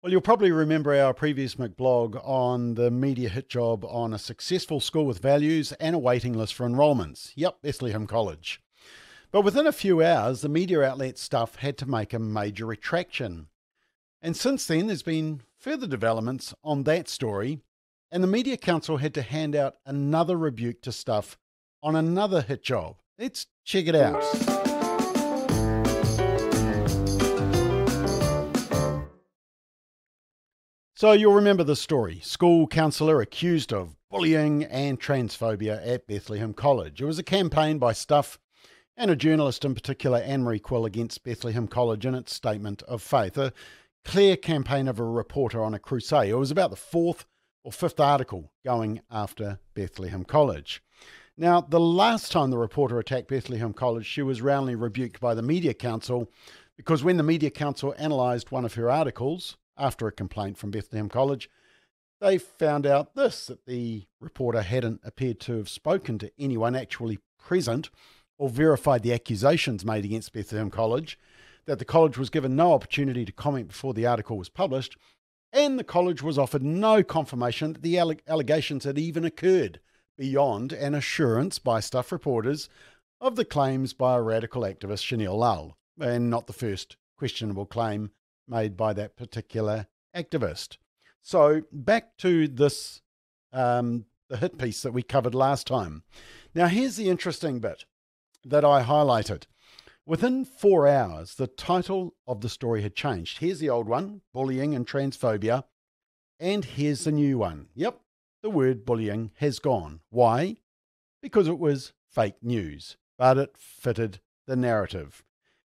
Well, you'll probably remember our previous McBlog on the media hit job on a successful school with values and a waiting list for enrolments. Yep, Bethlehem College. But within a few hours, the media outlet stuff had to make a major retraction. And since then, there's been further developments on that story, and the Media Council had to hand out another rebuke to stuff on another hit job. Let's check it out. So you'll remember the story. School counsellor accused of bullying and transphobia at Bethlehem College. It was a campaign by Stuff and a journalist in particular, Anne Marie Quill, against Bethlehem College in its statement of faith. A clear campaign of a reporter on a crusade. It was about the fourth or fifth article going after Bethlehem College. Now, the last time the reporter attacked Bethlehem College, she was roundly rebuked by the Media Council because when the Media Council analysed one of her articles after a complaint from Bethlehem College, they found out this that the reporter hadn't appeared to have spoken to anyone actually present or verified the accusations made against Bethlehem College, that the college was given no opportunity to comment before the article was published, and the college was offered no confirmation that the allegations had even occurred beyond an assurance by staff reporters of the claims by a radical activist, Shaneel Lal, and not the first questionable claim made by that particular activist. So back to this, um, the hit piece that we covered last time. Now, here's the interesting bit that I highlighted. Within four hours, the title of the story had changed. Here's the old one bullying and transphobia. And here's the new one. Yep, the word bullying has gone. Why? Because it was fake news, but it fitted the narrative.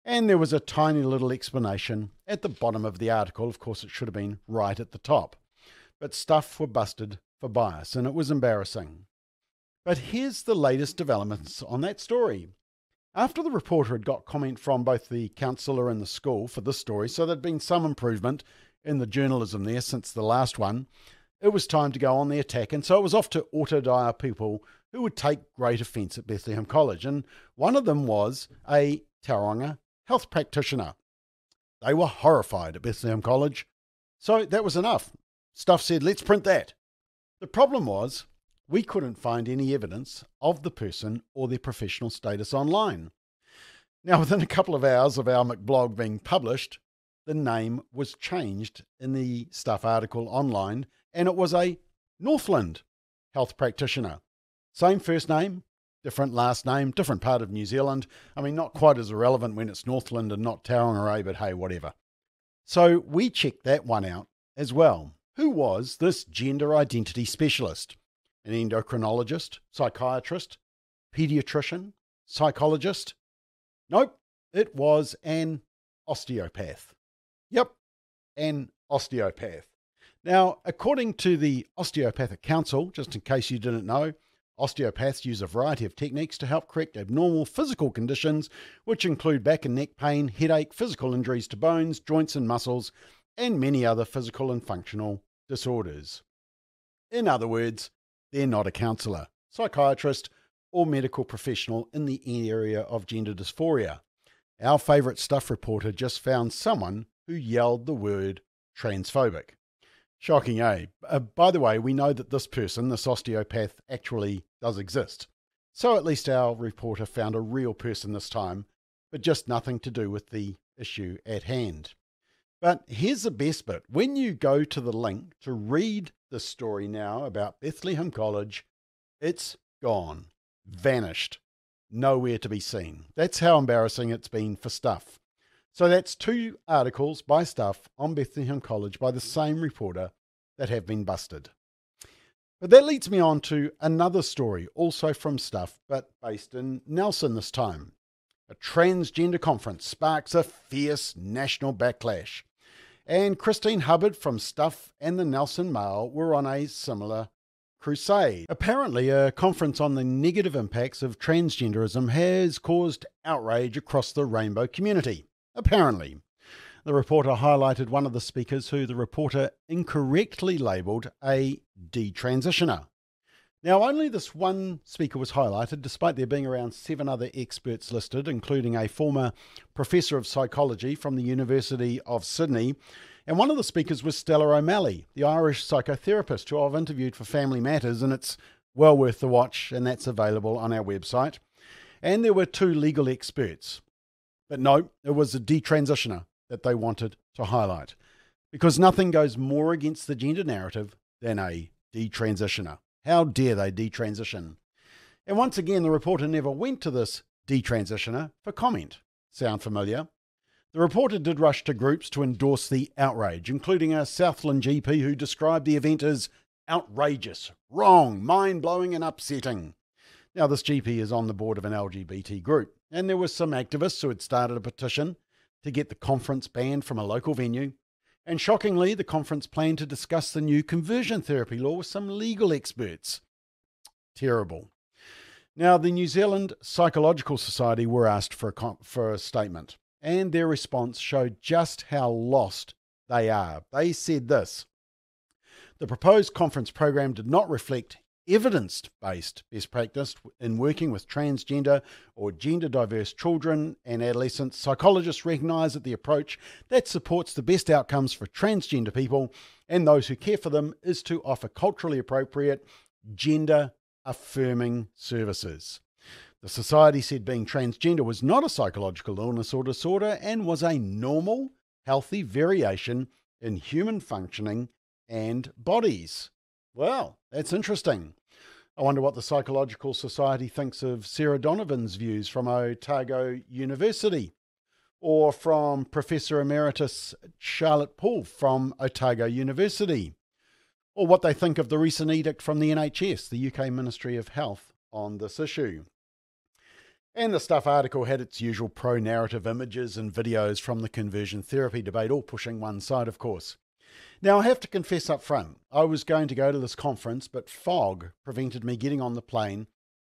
And there was a tiny little explanation at the bottom of the article. Of course, it should have been right at the top. But stuff were busted for bias, and it was embarrassing. But here's the latest developments on that story. After the reporter had got comment from both the counsellor and the school for this story, so there'd been some improvement in the journalism there since the last one, it was time to go on the attack, and so it was off to autodire people who would take great offence at Bethlehem College. And one of them was a Tauranga health practitioner. They were horrified at Bethlehem College, so that was enough. Stuff said, let's print that. The problem was we couldn't find any evidence of the person or their professional status online. Now, within a couple of hours of our McBlog being published, the name was changed in the Stuff article online, and it was a Northland health practitioner. Same first name, different last name, different part of New Zealand. I mean, not quite as irrelevant when it's Northland and not Tauranga, eh, but hey, whatever. So we checked that one out as well. Who was this gender identity specialist? an endocrinologist, psychiatrist, pediatrician, psychologist. Nope, it was an osteopath. Yep, an osteopath. Now, according to the Osteopathic Council, just in case you didn't know, osteopaths use a variety of techniques to help correct abnormal physical conditions, which include back and neck pain, headache, physical injuries to bones, joints, and muscles, and many other physical and functional disorders. In other words, they're not a counsellor, psychiatrist, or medical professional in the area of gender dysphoria. Our favourite stuff reporter just found someone who yelled the word transphobic. Shocking, eh? Uh, by the way, we know that this person, this osteopath, actually does exist. So at least our reporter found a real person this time, but just nothing to do with the issue at hand. But here's the best bit when you go to the link to read the story now about Bethlehem College, it's gone, vanished, nowhere to be seen. That's how embarrassing it's been for Stuff. So that's two articles by Stuff on Bethlehem College by the same reporter that have been busted. But that leads me on to another story, also from Stuff, but based in Nelson this time. A transgender conference sparks a fierce national backlash and Christine Hubbard from Stuff and the Nelson Mail were on a similar crusade. Apparently, a conference on the negative impacts of transgenderism has caused outrage across the rainbow community. Apparently. The reporter highlighted one of the speakers who the reporter incorrectly labelled a detransitioner. Now, only this one speaker was highlighted, despite there being around seven other experts listed, including a former professor of psychology from the University of Sydney And one of the speakers was Stella O'Malley, the Irish psychotherapist who I've interviewed for Family Matters, and it's well worth the watch, and that's available on our website. And there were two legal experts. But no, it was a detransitioner that they wanted to highlight because nothing goes more against the gender narrative than a detransitioner. How dare they detransition? And once again, the reporter never went to this detransitioner for comment. Sound familiar? The reporter did rush to groups to endorse the outrage, including a Southland GP who described the event as outrageous, wrong, mind blowing, and upsetting. Now, this GP is on the board of an LGBT group, and there were some activists who had started a petition to get the conference banned from a local venue. And shockingly, the conference planned to discuss the new conversion therapy law with some legal experts. Terrible. Now, the New Zealand Psychological Society were asked for a, for a statement, and their response showed just how lost they are. They said this The proposed conference program did not reflect evidence based best practice in working with transgender or gender diverse children and adolescents. Psychologists recognise that the approach that supports the best outcomes for transgender people and those who care for them is to offer culturally appropriate, gender affirming services. The society said being transgender was not a psychological illness or disorder and was a normal, healthy variation in human functioning and bodies. Well, that's interesting. I wonder what the Psychological Society thinks of Sarah Donovan's views from Otago University or from Professor Emeritus Charlotte Paul from Otago University or what they think of the recent edict from the NHS, the UK Ministry of Health, on this issue. And the Stuff article had its usual pro narrative images and videos from the conversion therapy debate, all pushing one side, of course. Now, I have to confess up front, I was going to go to this conference, but fog prevented me getting on the plane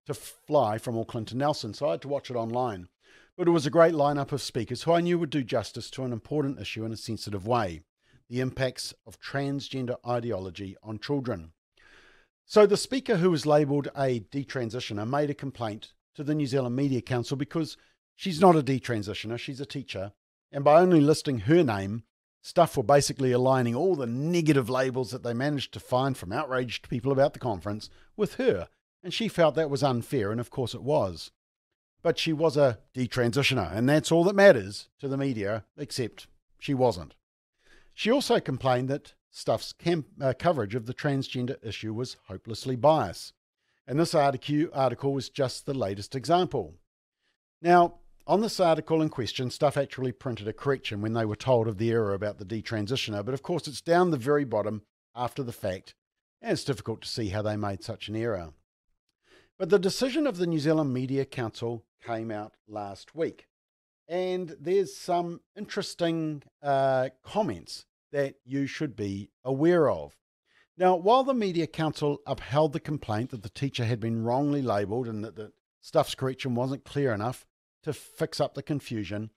to fly from Auckland to Nelson, so I had to watch it online. But it was a great lineup of speakers who I knew would do justice to an important issue in a sensitive way the impacts of transgender ideology on children. So, the speaker who was labelled a detransitioner made a complaint to the New Zealand Media Council because she's not a detransitioner, she's a teacher. And by only listing her name, Stuff were basically aligning all the negative labels that they managed to find from outraged people about the conference with her, and she felt that was unfair, and of course it was. But she was a detransitioner, and that's all that matters to the media, except she wasn't. She also complained that Stuff's uh, coverage of the transgender issue was hopelessly biased, and this article was just the latest example. Now, on this article in question, Stuff actually printed a correction when they were told of the error about the detransitioner, but of course it's down the very bottom after the fact, and it's difficult to see how they made such an error. But the decision of the New Zealand Media Council came out last week, and there's some interesting uh, comments that you should be aware of. Now, while the Media Council upheld the complaint that the teacher had been wrongly labelled and that the Stuff's correction wasn't clear enough, to fix up the confusion,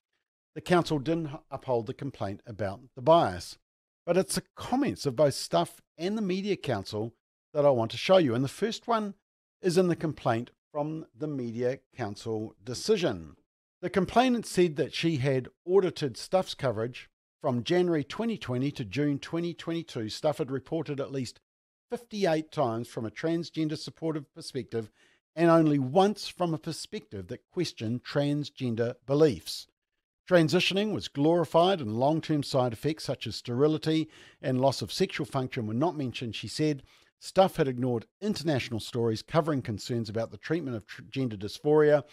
the council didn't uphold the complaint about the bias. But it's the comments of both Stuff and the Media Council that I want to show you. And the first one is in the complaint from the Media Council decision. The complainant said that she had audited Stuff's coverage from January 2020 to June 2022. Stuff had reported at least 58 times from a transgender supportive perspective and only once from a perspective that questioned transgender beliefs. Transitioning was glorified, and long term side effects such as sterility and loss of sexual function were not mentioned, she said. Stuff had ignored international stories covering concerns about the treatment of gender dysphoria.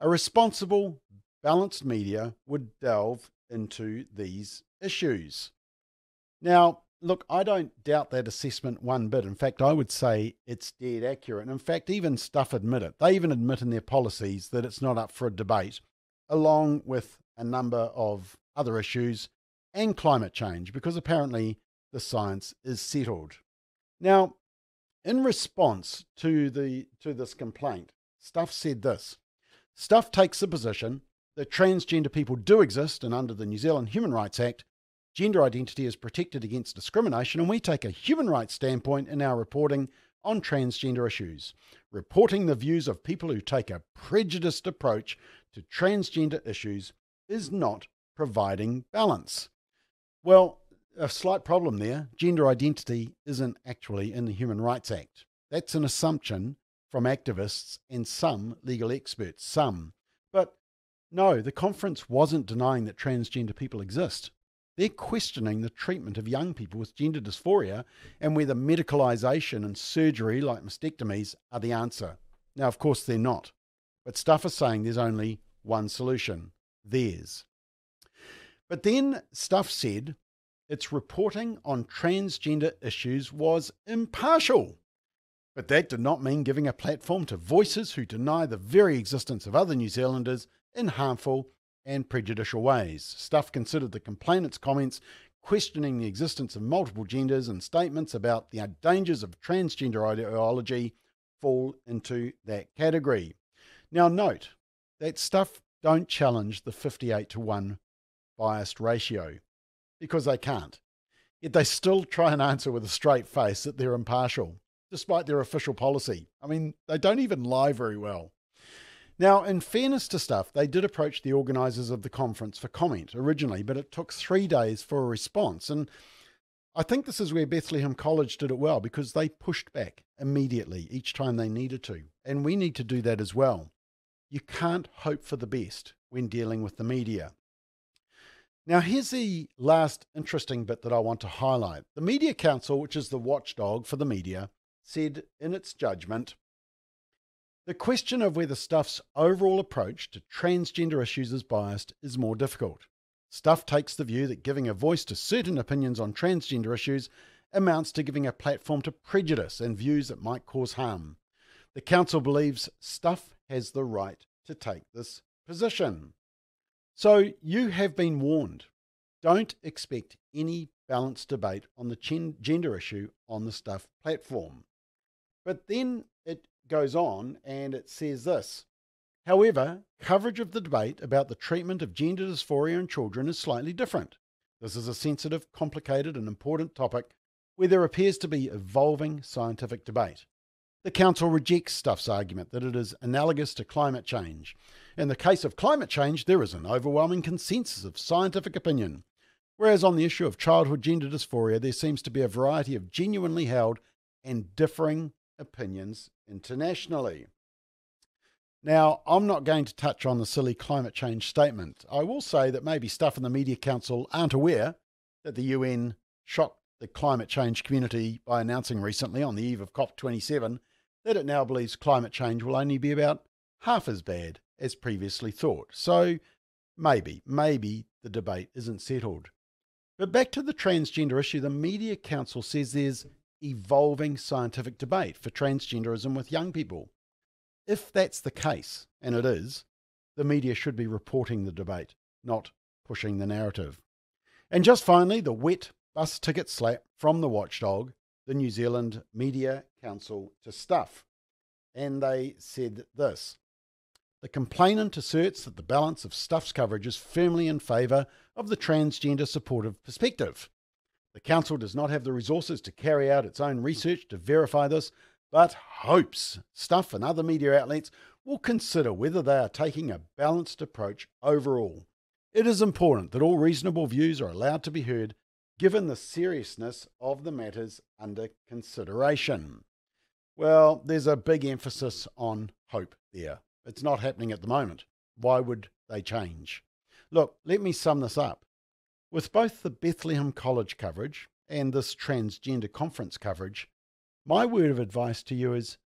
A responsible, balanced media would delve into these issues. Now, look, I don't doubt that assessment one bit. In fact, I would say it's dead accurate. And in fact, even Stuff admit it. They even admit in their policies that it's not up for a debate, along with a number of other issues and climate change, because apparently the science is settled. Now, in response to the to this complaint, Stuff said this. Stuff takes the position that transgender people do exist, and under the New Zealand Human Rights Act, Gender identity is protected against discrimination, and we take a human rights standpoint in our reporting on transgender issues, reporting the views of people who take a prejudiced approach to transgender issues is not providing balance. Well, a slight problem there. Gender identity isn't actually in the Human Rights Act. That's an assumption from activists and some legal experts, some. But no, the conference wasn't denying that transgender people exist. They're questioning the treatment of young people with gender dysphoria and whether medicalisation and surgery like mastectomies are the answer. Now, of course, they're not. But Stuff is saying there's only one solution theirs. But then Stuff said its reporting on transgender issues was impartial. But that did not mean giving a platform to voices who deny the very existence of other New Zealanders in harmful and prejudicial ways. Stuff considered the complainant's comments questioning the existence of multiple genders and statements about the dangers of transgender ideology fall into that category. Now, note that Stuff don't challenge the 58 to 1 biased ratio because they can't. Yet they still try and answer with a straight face that they're impartial, despite their official policy. I mean, they don't even lie very well. Now, in fairness to stuff, they did approach the organisers of the conference for comment originally, but it took three days for a response. And I think this is where Bethlehem College did it well because they pushed back immediately each time they needed to. And we need to do that as well. You can't hope for the best when dealing with the media. Now, here's the last interesting bit that I want to highlight. The Media Council, which is the watchdog for the media, said in its judgment the question of whether Stuff's overall approach to transgender issues is biased is more difficult. Stuff takes the view that giving a voice to certain opinions on transgender issues amounts to giving a platform to prejudice and views that might cause harm. The Council believes Stuff has the right to take this position. So you have been warned. Don't expect any balanced debate on the gender issue on the Stuff platform. But then goes on and it says this. However, coverage of the debate about the treatment of gender dysphoria in children is slightly different. This is a sensitive, complicated, and important topic where there appears to be evolving scientific debate. The Council rejects Stuff's argument that it is analogous to climate change. In the case of climate change, there is an overwhelming consensus of scientific opinion, whereas on the issue of childhood gender dysphoria, there seems to be a variety of genuinely held and differing opinions internationally. Now, I'm not going to touch on the silly climate change statement. I will say that maybe stuff in the Media Council aren't aware that the UN shocked the climate change community by announcing recently on the eve of COP27 that it now believes climate change will only be about half as bad as previously thought. So maybe, maybe the debate isn't settled. But back to the transgender issue, the Media Council says there's evolving scientific debate for transgenderism with young people. If that's the case, and it is, the media should be reporting the debate, not pushing the narrative. And just finally, the wet bus ticket slap from the watchdog, the New Zealand Media Council to Stuff. And they said this The complainant asserts that the balance of Stuff's coverage is firmly in favour of the transgender supportive perspective. The Council does not have the resources to carry out its own research to verify this, but hopes Stuff and other media outlets will consider whether they are taking a balanced approach overall. It is important that all reasonable views are allowed to be heard given the seriousness of the matters under consideration. Well, there's a big emphasis on hope there. It's not happening at the moment. Why would they change? Look, let me sum this up. With both the Bethlehem College coverage and this transgender conference coverage, my word of advice to you is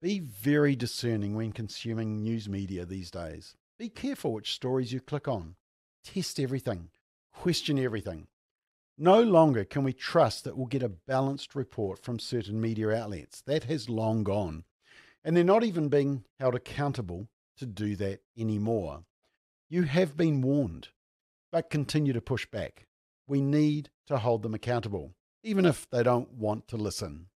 be very discerning when consuming news media these days. Be careful which stories you click on. Test everything, question everything. No longer can we trust that we'll get a balanced report from certain media outlets. That has long gone. And they're not even being held accountable to do that anymore. You have been warned but continue to push back. We need to hold them accountable, even if they don't want to listen.